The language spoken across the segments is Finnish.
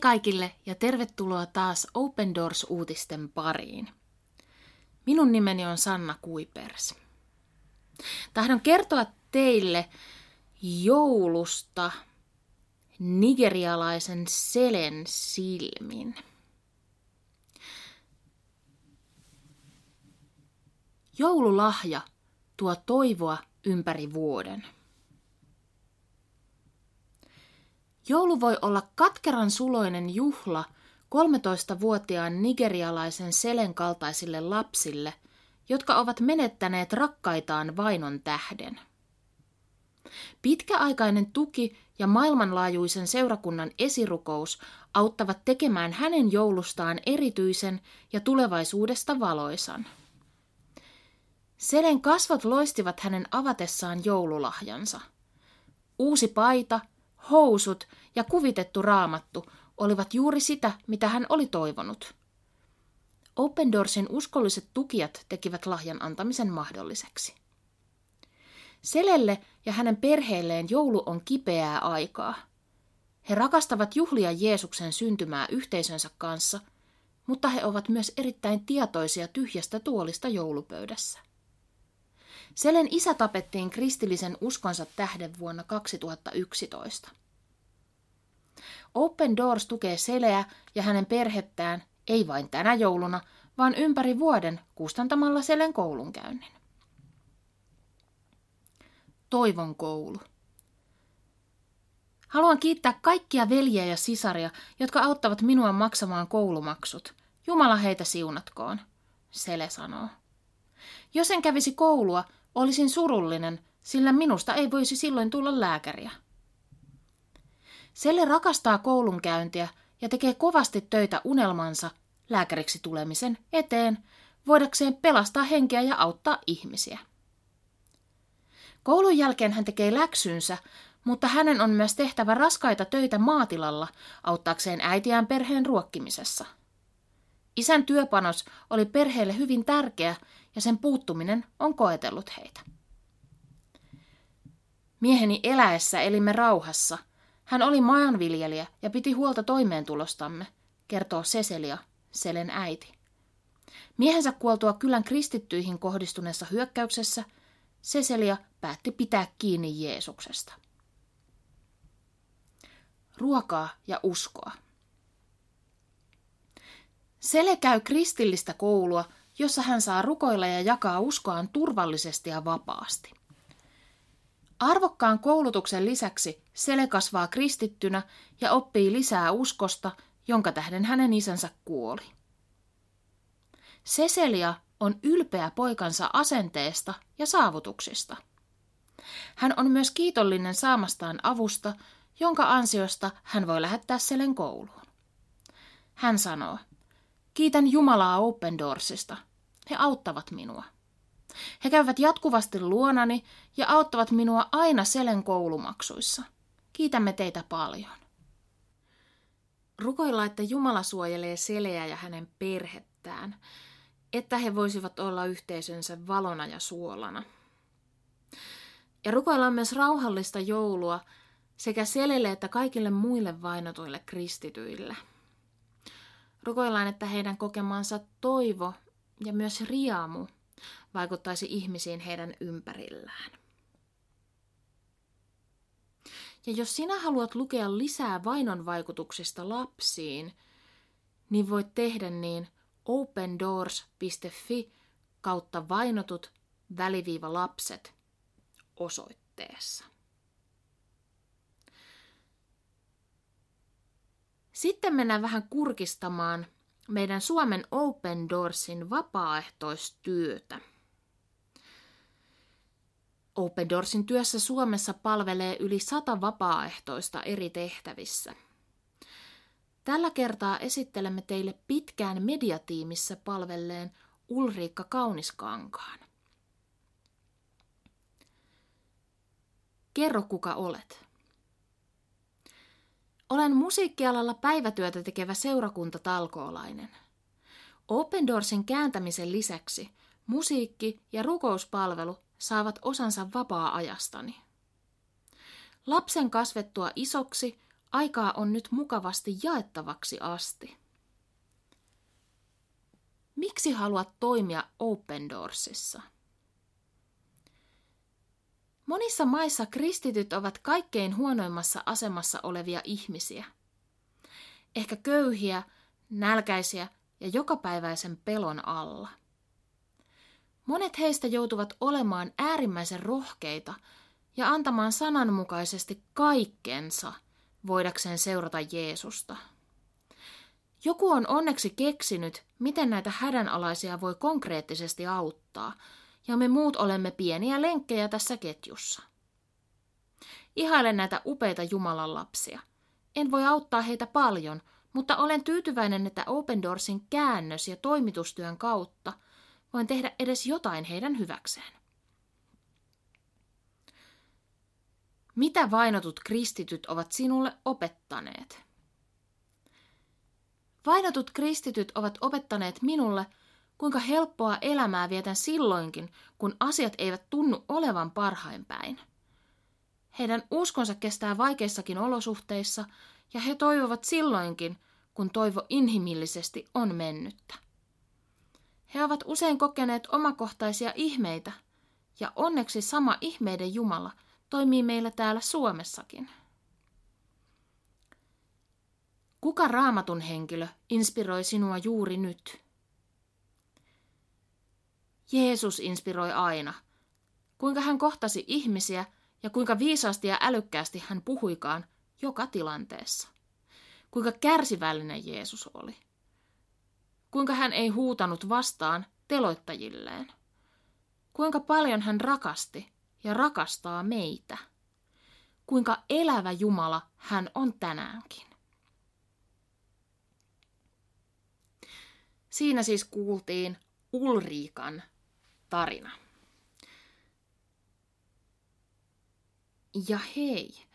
kaikille ja tervetuloa taas Open Doors-uutisten pariin. Minun nimeni on Sanna Kuipers. Tahdon kertoa teille joulusta nigerialaisen selen silmin. Joululahja tuo toivoa ympäri vuoden. Joulu voi olla katkeran suloinen juhla 13-vuotiaan nigerialaisen Selen kaltaisille lapsille, jotka ovat menettäneet rakkaitaan vainon tähden. Pitkäaikainen tuki ja maailmanlaajuisen seurakunnan esirukous auttavat tekemään hänen joulustaan erityisen ja tulevaisuudesta valoisan. Selen kasvot loistivat hänen avatessaan joululahjansa. Uusi paita, housut ja kuvitettu raamattu olivat juuri sitä, mitä hän oli toivonut. Open Doorsin uskolliset tukijat tekivät lahjan antamisen mahdolliseksi. Selelle ja hänen perheelleen joulu on kipeää aikaa. He rakastavat juhlia Jeesuksen syntymää yhteisönsä kanssa, mutta he ovat myös erittäin tietoisia tyhjästä tuolista joulupöydässä. Selen isä tapettiin kristillisen uskonsa tähden vuonna 2011. Open Doors tukee Seleä ja hänen perhettään ei vain tänä jouluna, vaan ympäri vuoden kustantamalla Selen koulunkäynnin. Toivon koulu. Haluan kiittää kaikkia veljiä ja sisaria, jotka auttavat minua maksamaan koulumaksut. Jumala heitä siunatkoon, Sele sanoo. Jos en kävisi koulua, olisin surullinen, sillä minusta ei voisi silloin tulla lääkäriä. Selle rakastaa koulunkäyntiä ja tekee kovasti töitä unelmansa lääkäriksi tulemisen eteen, voidakseen pelastaa henkeä ja auttaa ihmisiä. Koulun jälkeen hän tekee läksynsä, mutta hänen on myös tehtävä raskaita töitä maatilalla auttaakseen äitiään perheen ruokkimisessa. Isän työpanos oli perheelle hyvin tärkeä ja sen puuttuminen on koetellut heitä. Mieheni eläessä elimme rauhassa – hän oli maanviljelijä ja piti huolta toimeentulostamme, kertoo Seselia, Selen äiti. Miehensä kuoltua kylän kristittyihin kohdistuneessa hyökkäyksessä Seselia päätti pitää kiinni Jeesuksesta. Ruokaa ja uskoa. Sele käy kristillistä koulua, jossa hän saa rukoilla ja jakaa uskoaan turvallisesti ja vapaasti. Arvokkaan koulutuksen lisäksi Sele kasvaa kristittynä ja oppii lisää uskosta, jonka tähden hänen isänsä kuoli. Seselia on ylpeä poikansa asenteesta ja saavutuksista. Hän on myös kiitollinen saamastaan avusta, jonka ansiosta hän voi lähettää Selen kouluun. Hän sanoo, kiitän Jumalaa Open Doorsista. He auttavat minua. He käyvät jatkuvasti luonani ja auttavat minua aina Selen koulumaksuissa. Kiitämme teitä paljon. Rukoilla, että Jumala suojelee Seleä ja hänen perhettään, että he voisivat olla yhteisönsä valona ja suolana. Ja rukoillaan myös rauhallista joulua sekä Selelle että kaikille muille vainotuille kristityille. Rukoillaan, että heidän kokemansa toivo ja myös riamu – vaikuttaisi ihmisiin heidän ympärillään. Ja jos sinä haluat lukea lisää vainon vaikutuksista lapsiin, niin voit tehdä niin opendoors.fi kautta vainotut väliviiva lapset osoitteessa. Sitten mennään vähän kurkistamaan meidän Suomen Open Doorsin vapaaehtoistyötä. Open Doorsin työssä Suomessa palvelee yli sata vapaaehtoista eri tehtävissä. Tällä kertaa esittelemme teille pitkään mediatiimissä palvelleen Ulriikka Kauniskankaan. Kerro kuka olet. Olen musiikkialalla päivätyötä tekevä seurakuntatalkoolainen. Open Doorsin kääntämisen lisäksi musiikki- ja rukouspalvelu saavat osansa vapaa-ajastani. Lapsen kasvettua isoksi Aikaa on nyt mukavasti jaettavaksi asti. Miksi haluat toimia Open Doorsissa? Monissa maissa kristityt ovat kaikkein huonoimmassa asemassa olevia ihmisiä. Ehkä köyhiä, nälkäisiä ja jokapäiväisen pelon alla. Monet heistä joutuvat olemaan äärimmäisen rohkeita ja antamaan sananmukaisesti kaikkensa voidakseen seurata Jeesusta. Joku on onneksi keksinyt, miten näitä hädänalaisia voi konkreettisesti auttaa, ja me muut olemme pieniä lenkkejä tässä ketjussa. Ihailen näitä upeita Jumalan lapsia. En voi auttaa heitä paljon, mutta olen tyytyväinen, että Open Doorsin käännös- ja toimitustyön kautta voin tehdä edes jotain heidän hyväkseen. Mitä vainotut kristityt ovat sinulle opettaneet? Vainotut kristityt ovat opettaneet minulle, kuinka helppoa elämää vietän silloinkin, kun asiat eivät tunnu olevan parhain päin. Heidän uskonsa kestää vaikeissakin olosuhteissa, ja he toivovat silloinkin, kun toivo inhimillisesti on mennyttä. He ovat usein kokeneet omakohtaisia ihmeitä, ja onneksi sama ihmeiden Jumala toimii meillä täällä Suomessakin. Kuka raamatun henkilö inspiroi sinua juuri nyt? Jeesus inspiroi aina. Kuinka hän kohtasi ihmisiä ja kuinka viisaasti ja älykkäästi hän puhuikaan joka tilanteessa. Kuinka kärsivällinen Jeesus oli. Kuinka hän ei huutanut vastaan teloittajilleen. Kuinka paljon hän rakasti ja rakastaa meitä. Kuinka elävä Jumala hän on tänäänkin. Siinä siis kuultiin Ulriikan tarina. Ja hei,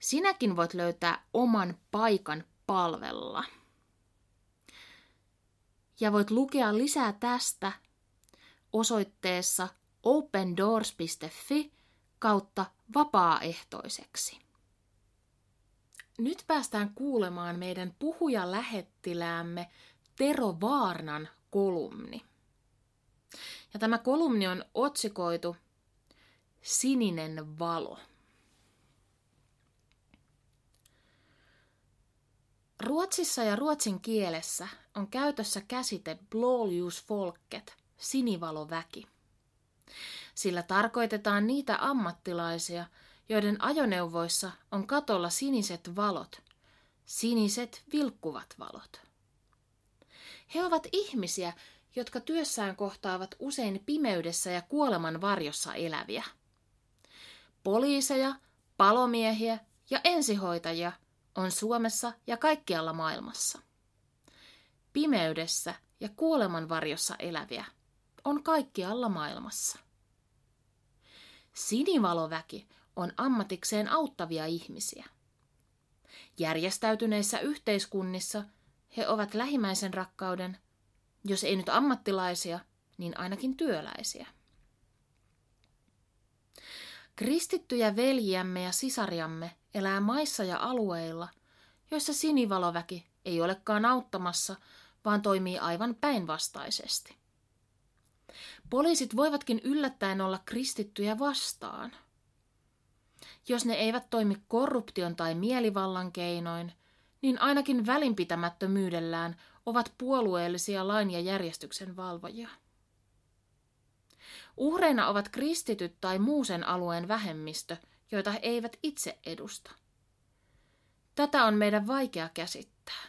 sinäkin voit löytää oman paikan palvella. Ja voit lukea lisää tästä osoitteessa opendoors.fi kautta vapaaehtoiseksi. Nyt päästään kuulemaan meidän puhujalähettiläämme Tero Vaarnan kolumni. Ja tämä kolumni on otsikoitu Sininen valo. Ruotsissa ja ruotsin kielessä on käytössä käsite blåljusfolket, sinivaloväki. Sillä tarkoitetaan niitä ammattilaisia, joiden ajoneuvoissa on katolla siniset valot, siniset vilkkuvat valot. He ovat ihmisiä, jotka työssään kohtaavat usein pimeydessä ja kuoleman varjossa eläviä. Poliiseja, palomiehiä ja ensihoitajia on Suomessa ja kaikkialla maailmassa. Pimeydessä ja kuoleman varjossa eläviä on kaikkialla maailmassa. Sinivaloväki on ammatikseen auttavia ihmisiä. Järjestäytyneissä yhteiskunnissa he ovat lähimmäisen rakkauden, jos ei nyt ammattilaisia, niin ainakin työläisiä. Kristittyjä veljiämme ja sisariamme elää maissa ja alueilla, joissa sinivaloväki ei olekaan auttamassa, vaan toimii aivan päinvastaisesti. Poliisit voivatkin yllättäen olla kristittyjä vastaan – jos ne eivät toimi korruption tai mielivallan keinoin, niin ainakin välinpitämättömyydellään ovat puolueellisia lain ja järjestyksen valvojia. Uhreina ovat kristityt tai muusen alueen vähemmistö, joita he eivät itse edusta. Tätä on meidän vaikea käsittää.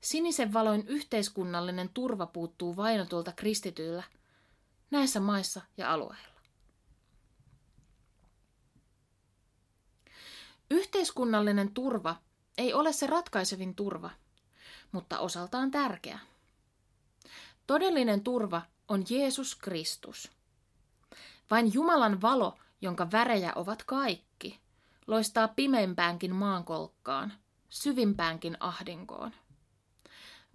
Sinisen valoin yhteiskunnallinen turva puuttuu vainotulta kristityillä näissä maissa ja alueilla. Yhteiskunnallinen turva ei ole se ratkaisevin turva, mutta osaltaan tärkeä. Todellinen turva on Jeesus Kristus. Vain Jumalan valo, jonka värejä ovat kaikki, loistaa pimeimpäänkin maankolkkaan, syvimpäänkin ahdinkoon.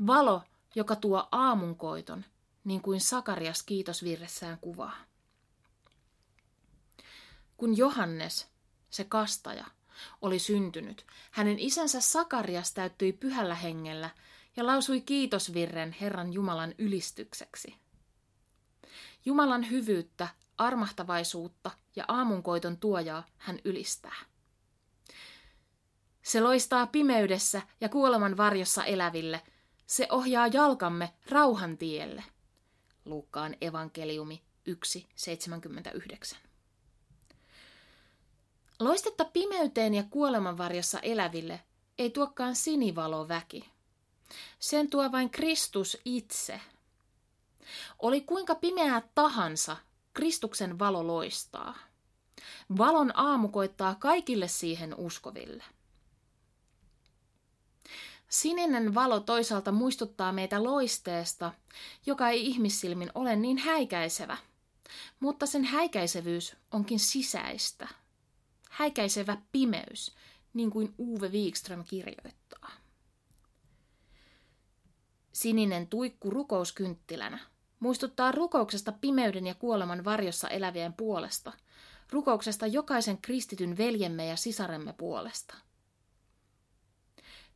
Valo, joka tuo aamunkoiton, niin kuin Sakarias kiitosvirressään kuvaa. Kun Johannes, se kastaja, oli syntynyt. Hänen isänsä Sakarias täyttyi pyhällä hengellä ja lausui kiitosvirren Herran Jumalan ylistykseksi. Jumalan hyvyyttä, armahtavaisuutta ja aamunkoiton tuojaa hän ylistää. Se loistaa pimeydessä ja kuoleman varjossa eläville. Se ohjaa jalkamme rauhan tielle. Luukkaan evankeliumi 1.79. Loistetta pimeyteen ja kuoleman varjossa eläville ei tuokaan sinivalo väki. Sen tuo vain Kristus itse. Oli kuinka pimeää tahansa, Kristuksen valo loistaa. Valon aamu koittaa kaikille siihen uskoville. Sininen valo toisaalta muistuttaa meitä loisteesta, joka ei ihmissilmin ole niin häikäisevä, mutta sen häikäisevyys onkin sisäistä. Häikäisevä pimeys, niin kuin Uwe Wikström kirjoittaa. Sininen tuikku rukouskynttilänä muistuttaa rukouksesta pimeyden ja kuoleman varjossa elävien puolesta, rukouksesta jokaisen kristityn veljemme ja sisaremme puolesta –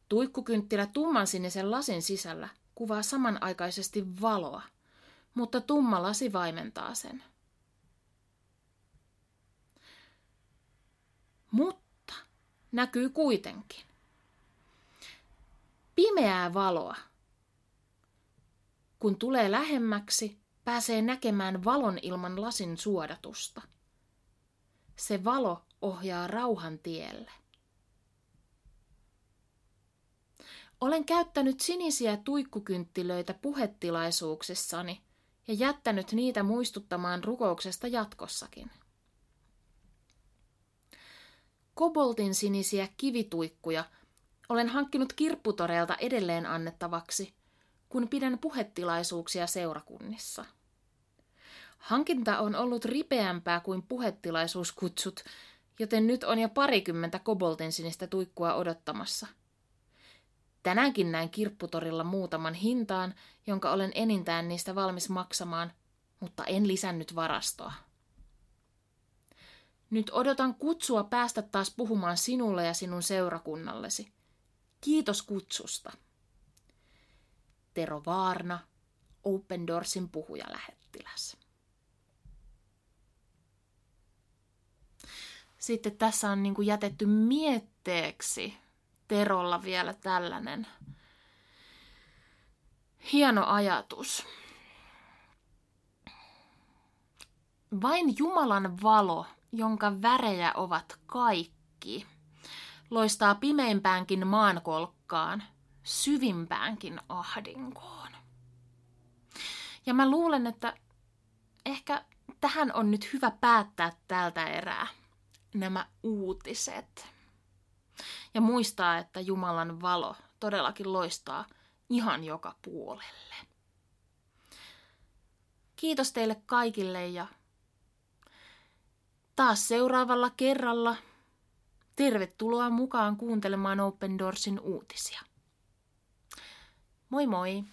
Tuikkukynttilä tummansinisen lasin sisällä kuvaa samanaikaisesti valoa, mutta tumma lasi vaimentaa sen. Mutta näkyy kuitenkin. Pimeää valoa. Kun tulee lähemmäksi, pääsee näkemään valon ilman lasin suodatusta. Se valo ohjaa rauhan tielle. Olen käyttänyt sinisiä tuikkukynttilöitä puhetilaisuuksissani ja jättänyt niitä muistuttamaan rukouksesta jatkossakin. Koboltin sinisiä kivituikkuja olen hankkinut kirpputoreelta edelleen annettavaksi, kun pidän puhetilaisuuksia seurakunnissa. Hankinta on ollut ripeämpää kuin puhetilaisuuskutsut, joten nyt on jo parikymmentä koboltin sinistä tuikkua odottamassa – Tänäänkin näin kirpputorilla muutaman hintaan, jonka olen enintään niistä valmis maksamaan, mutta en lisännyt varastoa. Nyt odotan kutsua päästä taas puhumaan sinulle ja sinun seurakunnallesi. Kiitos kutsusta. Tero Vaarna, Open Doorsin puhujalähettiläs. Sitten tässä on niin jätetty mietteeksi Terolla vielä tällainen hieno ajatus. Vain Jumalan valo, jonka värejä ovat kaikki, loistaa pimeimpäänkin maankolkkaan, syvimpäänkin ahdinkoon. Ja mä luulen, että ehkä tähän on nyt hyvä päättää tältä erää nämä uutiset ja muistaa, että Jumalan valo todellakin loistaa ihan joka puolelle. Kiitos teille kaikille ja taas seuraavalla kerralla tervetuloa mukaan kuuntelemaan Open Doorsin uutisia. Moi moi!